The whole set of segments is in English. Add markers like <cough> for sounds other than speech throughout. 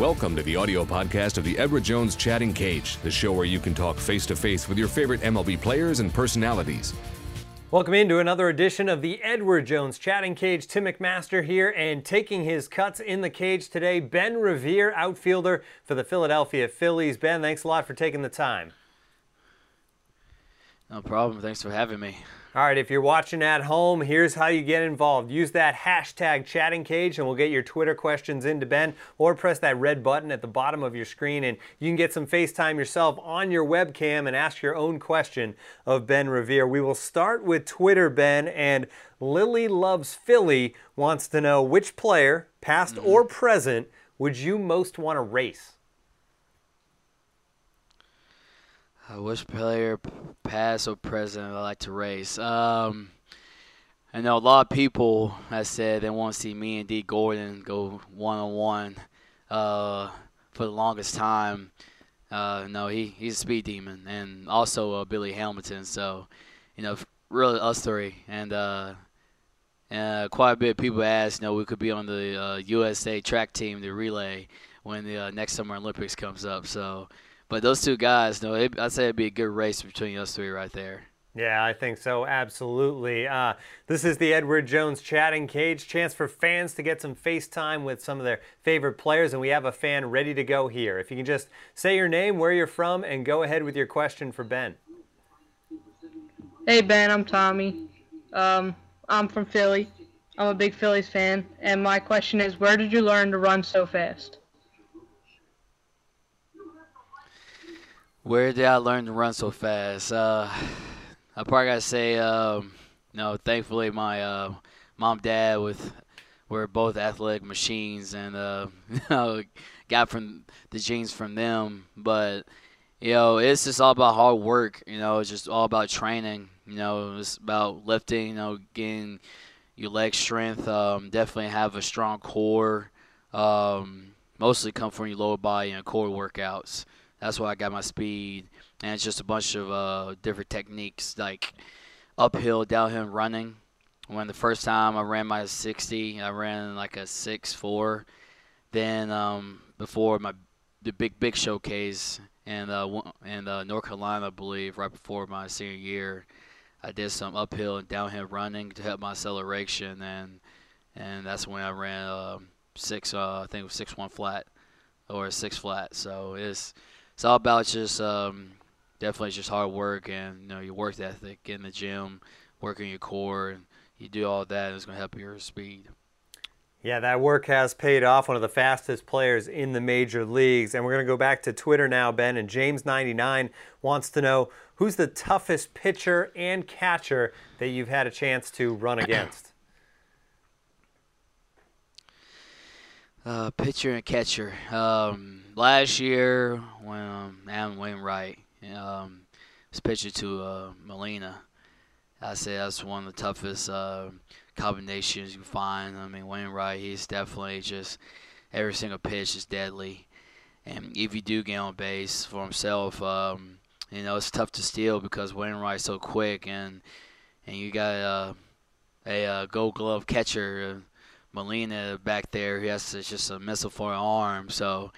Welcome to the audio podcast of the Edward Jones Chatting Cage, the show where you can talk face to face with your favorite MLB players and personalities. Welcome into another edition of the Edward Jones Chatting Cage. Tim McMaster here, and taking his cuts in the cage today, Ben Revere, outfielder for the Philadelphia Phillies. Ben, thanks a lot for taking the time. No problem. Thanks for having me. All right, if you're watching at home, here's how you get involved. Use that hashtag chatting cage and we'll get your Twitter questions into Ben or press that red button at the bottom of your screen and you can get some FaceTime yourself on your webcam and ask your own question of Ben Revere. We will start with Twitter, Ben, and Lily Loves Philly wants to know which player, past mm-hmm. or present, would you most want to race? Uh, which player, past or present, I like to race? Um, I know a lot of people have said they want to see me and Dee Gordon go one on one for the longest time. Uh, no, he, he's a speed demon, and also uh, Billy Hamilton. So, you know, really us three, and uh, and quite a bit of people ask, you know, we could be on the USA uh, track team, the relay, when the uh, next Summer Olympics comes up. So. But those two guys, no, it, I'd say it'd be a good race between those three right there. Yeah, I think so. Absolutely. Uh, this is the Edward Jones Chatting Cage. Chance for fans to get some FaceTime with some of their favorite players, and we have a fan ready to go here. If you can just say your name, where you're from, and go ahead with your question for Ben. Hey, Ben, I'm Tommy. Um, I'm from Philly. I'm a big Phillies fan, and my question is where did you learn to run so fast? Where did I learn to run so fast? Uh, I probably gotta say, um, you know, thankfully my uh, mom, dad, with were both athletic machines, and uh, <laughs> you know, got from the genes from them. But you know, it's just all about hard work. You know, it's just all about training. You know, it's about lifting. You know, getting your leg strength. Um, definitely have a strong core. Um, mostly come from your lower body and core workouts. That's why I got my speed, and it's just a bunch of uh, different techniques like uphill, downhill running. When the first time I ran my 60, I ran like a 6'4". Then um, before my the big big showcase in uh, in uh, North Carolina, I believe, right before my senior year, I did some uphill and downhill running to help my acceleration, and and that's when I ran uh, six, uh, I think it was six one flat, or six flat. So it's it's all about just um, definitely just hard work and you know your work ethic in the gym, working your core, and you do all that, and it's going to help your speed. Yeah, that work has paid off. One of the fastest players in the major leagues. And we're going to go back to Twitter now, Ben. And James99 wants to know who's the toughest pitcher and catcher that you've had a chance to run against? Uh, pitcher and catcher. Um, last year when um, Adam Wainwright um, was pitching to uh, Molina, I say that's one of the toughest uh, combinations you find. I mean, Wainwright, he's definitely just every single pitch is deadly. And if you do get on base for himself, um, you know it's tough to steal because Wainwright's so quick, and and you got uh, a, a Gold Glove catcher. Molina back there, he has just a missile for an arm. So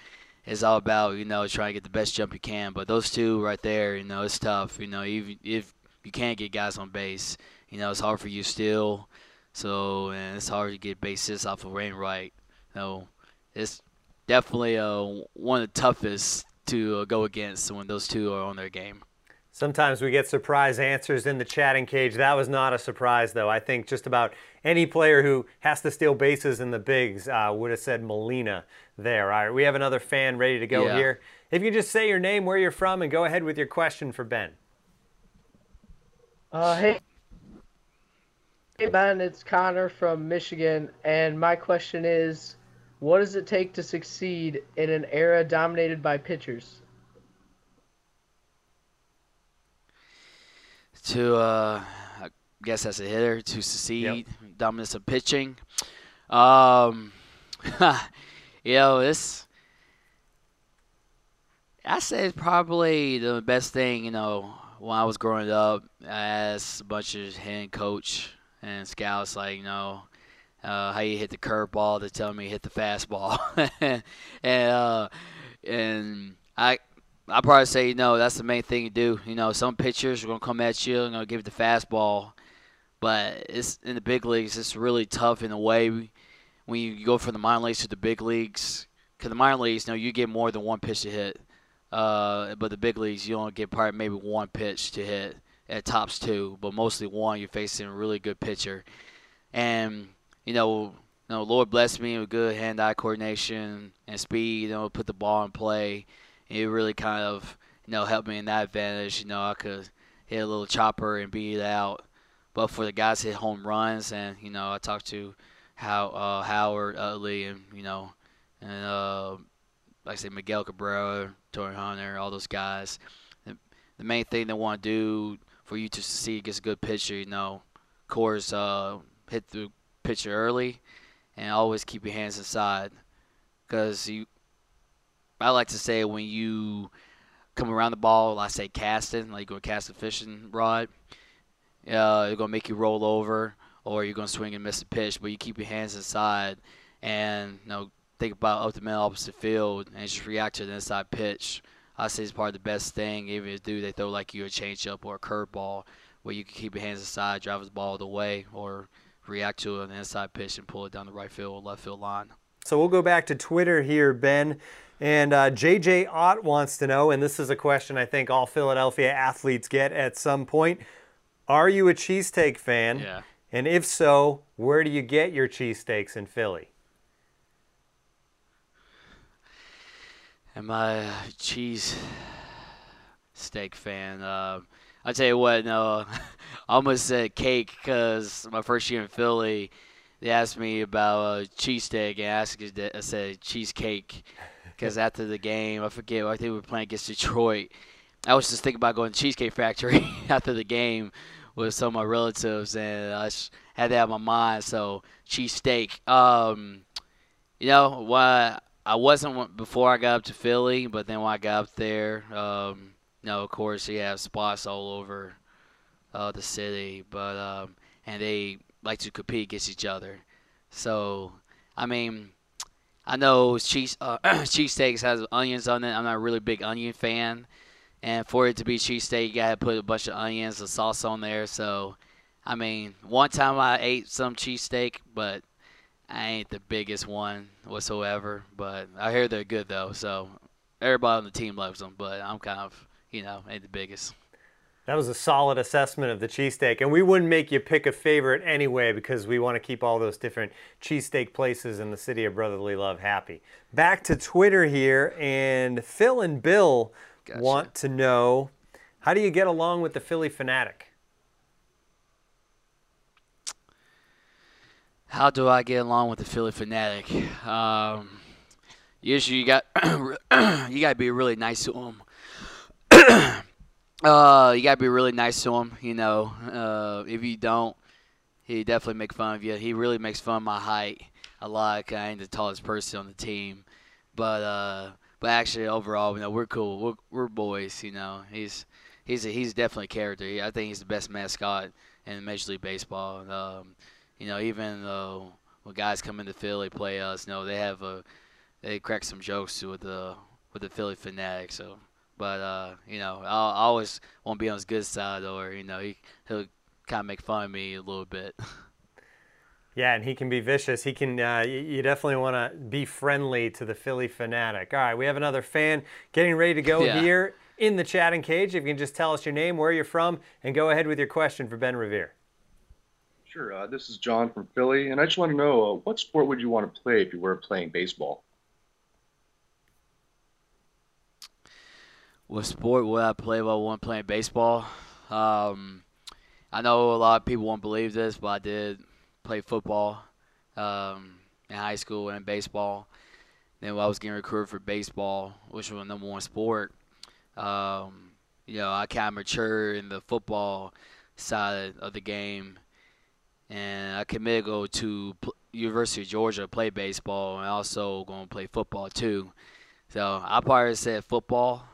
it's all about you know trying to get the best jump you can. But those two right there, you know, it's tough. You know, even if you can't get guys on base, you know, it's hard for you still. So and it's hard to get bases off of Wainwright. You know, it's definitely uh, one of the toughest to uh, go against when those two are on their game. Sometimes we get surprise answers in the chatting cage. That was not a surprise, though. I think just about any player who has to steal bases in the bigs uh, would have said Molina there. All right, we have another fan ready to go yeah. here. If you just say your name, where you're from, and go ahead with your question for Ben. Uh, hey. Hey, Ben, it's Connor from Michigan, and my question is what does it take to succeed in an era dominated by pitchers? To uh, I guess as a hitter to succeed, yep. dominance of pitching. Um, <laughs> you know, this I say it's probably the best thing. You know, when I was growing up, as a bunch of head coach and scouts, like you know, uh, how you hit the curveball. They're telling me hit the fastball, <laughs> and uh, and I I probably say you know that's the main thing you do. You know, some pitchers are gonna come at you and gonna give you the fastball, but it's in the big leagues. It's really tough in a way when you go from the minor leagues to the big leagues. Because the minor leagues, you know, you get more than one pitch to hit, uh, but the big leagues you only get probably maybe one pitch to hit at tops two, but mostly one. You're facing a really good pitcher, and you know, you know, Lord bless me with good hand-eye coordination and speed. You know, put the ball in play. It really kind of, you know, helped me in that advantage. You know, I could hit a little chopper and beat it out. But for the guys hit home runs, and you know, I talked to how uh, Howard Utley and you know, and uh, like I say Miguel Cabrera, Torii Hunter, all those guys. The, the main thing they want to do for you to succeed against a good pitcher, you know, of course, uh, hit the pitcher early, and always keep your hands inside. Because you, I like to say when you come around the ball, I say casting, like going to cast a fishing rod, uh, going to make you roll over, or you're to swing and miss a pitch, but you keep your hands inside and, you know, think about up the middle opposite field and just react to the inside pitch. I say it's probably the best thing, even if do they throw like you a changeup or a curveball, where you can keep your hands inside, drive the ball the way, or react to an inside pitch and pull it down the right field or left field line. So we'll go back to Twitter here, Ben. And uh, JJ Ott wants to know, and this is a question I think all Philadelphia athletes get at some point Are you a cheesesteak fan? Yeah. And if so, where do you get your cheesesteaks in Philly? Am I a cheese steak fan? Uh, I tell you what, no, I almost said cake because my first year in Philly, they asked me about a cheesesteak and I, asked, I said cheesecake because <laughs> after the game, I forget, I think we were playing against Detroit. I was just thinking about going to Cheesecake Factory <laughs> after the game with some of my relatives, and I had that on my mind. So cheesesteak. Um, you know, why I wasn't before I got up to Philly, but then when I got up there, um, you know, of course, you have spots all over uh, the city, but um, and they like to compete against each other. So, I mean, I know cheese uh, <clears throat> cheesesteaks has onions on it. I'm not a really big onion fan, and for it to be cheesesteak, you gotta put a bunch of onions and sauce on there. So, I mean, one time I ate some cheesesteak, but I ain't the biggest one whatsoever. But I hear they're good though, so everybody on the team loves them. But I'm kind of you know, ain't the biggest. That was a solid assessment of the cheesesteak. And we wouldn't make you pick a favorite anyway because we want to keep all those different cheesesteak places in the city of brotherly love happy. Back to Twitter here, and Phil and Bill gotcha. want to know how do you get along with the Philly Phanatic? How do I get along with the Philly Phanatic? Um, usually, you got <coughs> you got to be really nice to them <coughs> uh, you gotta be really nice to him. You know, uh, if you don't, he definitely make fun of you. He really makes fun of my height a lot. I ain't the tallest person on the team, but uh, but actually overall, you know, we're cool. We're, we're boys. You know, he's he's a, he's definitely a character. I think he's the best mascot in Major League Baseball. Um, you know, even though when guys come into Philly play us, you know, they have a they crack some jokes with the with the Philly Phanatic. So but uh, you know, I'll, I always want to be on his good side, or you know, he he'll kind of make fun of me a little bit. <laughs> Yeah, and he can be vicious. He can. Uh, you definitely want to be friendly to the Philly Phanatic. All right, we have another fan getting ready to go yeah. here in the chatting cage. If you can just tell us your name, where you're from, and go ahead with your question for Ben Revere. Sure. Uh, this is John from Philly, and I just want to know uh, what sport would you want to play if you were playing baseball? What sport would I play if I wasn't playing baseball? Um, I know a lot of people won't believe this, but I did play football um, in high school and baseball. Then when I was getting recruited for baseball, which was the number one sport, um, you know, I kind of matured in the football side of the game, and I committed to go to University of Georgia to play baseball, and also going to play football too. So I probably said football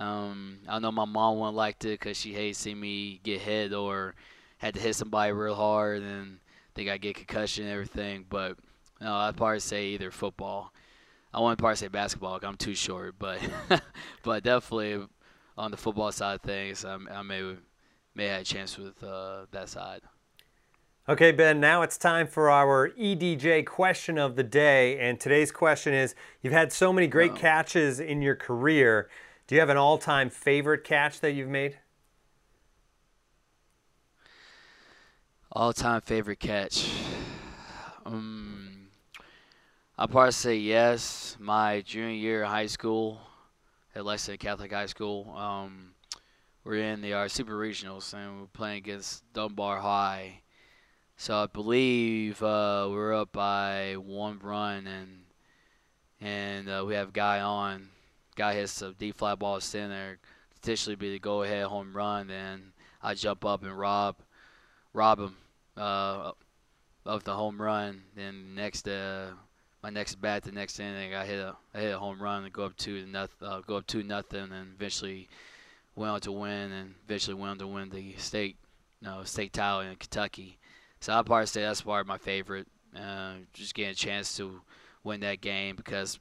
um, I know my mom wouldn't like it because she hates seeing me get hit or had to hit somebody real hard and think I get concussion and everything. But no, I'd probably say either football. I wouldn't probably say basketball. I'm too short, but <laughs> but definitely on the football side of things, I, I may may have a chance with uh, that side. Okay, Ben, now it's time for our EDJ question of the day. And today's question is You've had so many great catches in your career. Do you have an all time favorite catch that you've made? All time favorite catch. Um, I'll probably say yes. My junior year of high school at Lexington Catholic High School. Um, we're in the our super regionals and we're playing against Dunbar High. So I believe uh, we're up by one run and and uh, we have guy on. Guy hits a deep fly ball sitting there, potentially be the go ahead home run. then I jump up and rob rob him uh, of the home run. Then next uh, my next bat, the next inning, I hit a I hit a home run and go up two to nothing, uh, go up two nothing, and eventually went on to win, and eventually went on to win the state, you know, state title in Kentucky. So I'd probably say that's part of my favorite. Uh, just getting a chance to win that game because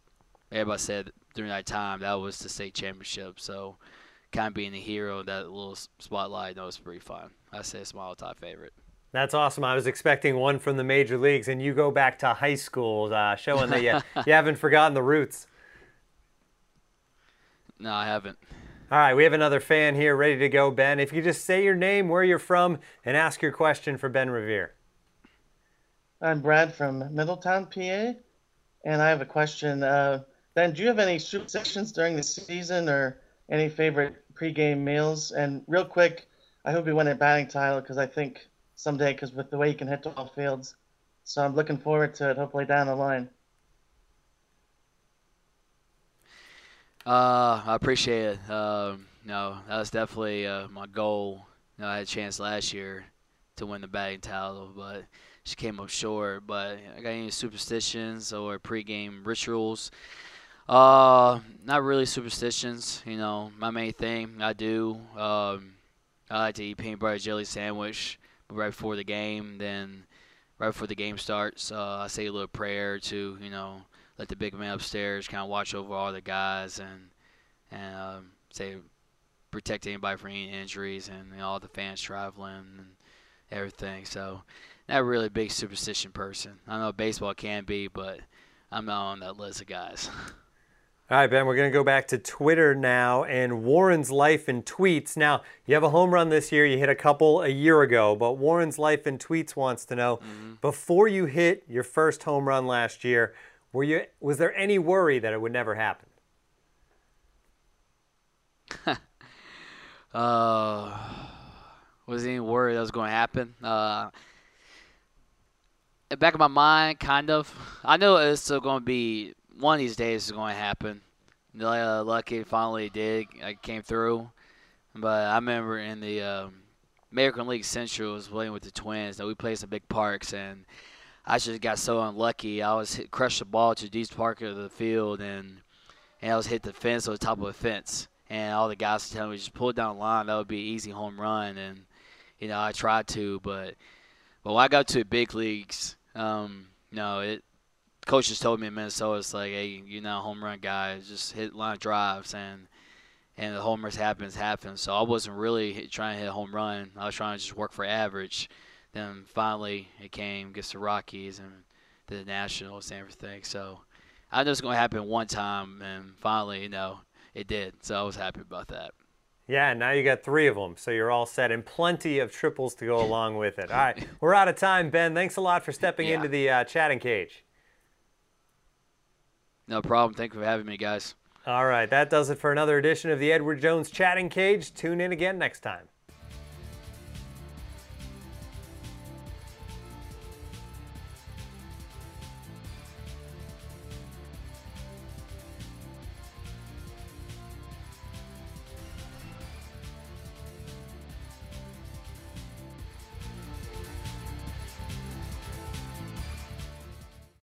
everybody said during that time that was the state championship. So kind of being the hero in that little spotlight, that was pretty fun. I say it's my all-time favorite. That's awesome. I was expecting one from the major leagues, and you go back to high school, uh, showing that you, <laughs> you haven't forgotten the roots. No, I haven't. All right, we have another fan here ready to go, Ben. If you just say your name, where you're from, and ask your question for Ben Revere. I'm Brad from Middletown, PA, and I have a question. Uh, do you have any superstitions during the season or any favorite pregame meals? And real quick, I hope you win a batting title because I think someday, because with the way you can hit 12 fields. So I'm looking forward to it, hopefully down the line. Uh, I appreciate it. Um, no, that was definitely uh, my goal. You know, I had a chance last year to win the batting title, but she came up short. But I got any superstitions or pregame rituals? Uh, not really superstitions. You know, my main thing I do. Um, I like to eat peanut butter jelly sandwich right before the game. Then, right before the game starts, uh, I say a little prayer to you know let the big man upstairs kind of watch over all the guys and and um, say protect anybody from any injuries and you know, all the fans traveling and everything. So, not really a big superstition person. I know baseball can be, but I'm not on that list of guys. <laughs> All right, Ben, we're going to go back to Twitter now and Warren's life and tweets. Now, you have a home run this year. You hit a couple a year ago, but Warren's life and tweets wants to know mm-hmm. before you hit your first home run last year, were you was there any worry that it would never happen? <laughs> uh, was any worry that was going to happen? Uh, back of my mind, kind of. I know it's still going to be one of these days is going to happen. Uh, lucky finally did. I came through. But I remember in the um, American League Central was playing with the Twins. That we played some big parks, and I just got so unlucky. I was hit, crushed the ball to deep part of the field, and and I was hit the fence on the top of the fence. And all the guys were telling me just pull it down the line. That would be an easy home run. And you know I tried to, but but when I got to the big leagues, um, you know it coaches told me in Minnesota, it's like, hey, you're not a home run guy. Just hit line drives and and the homers happens happens. So I wasn't really trying to hit a home run. I was trying to just work for average. Then finally it came against the Rockies and the Nationals and everything. So I knew it was going to happen one time, and finally, you know, it did. So I was happy about that. Yeah, now you got three of them, so you're all set, and plenty of triples to go <laughs> along with it. All right, we're out of time, Ben. Thanks a lot for stepping yeah. into the uh, chatting cage. No problem. Thank you for having me, guys. All right, that does it for another edition of the Edward Jones Chatting Cage. Tune in again next time.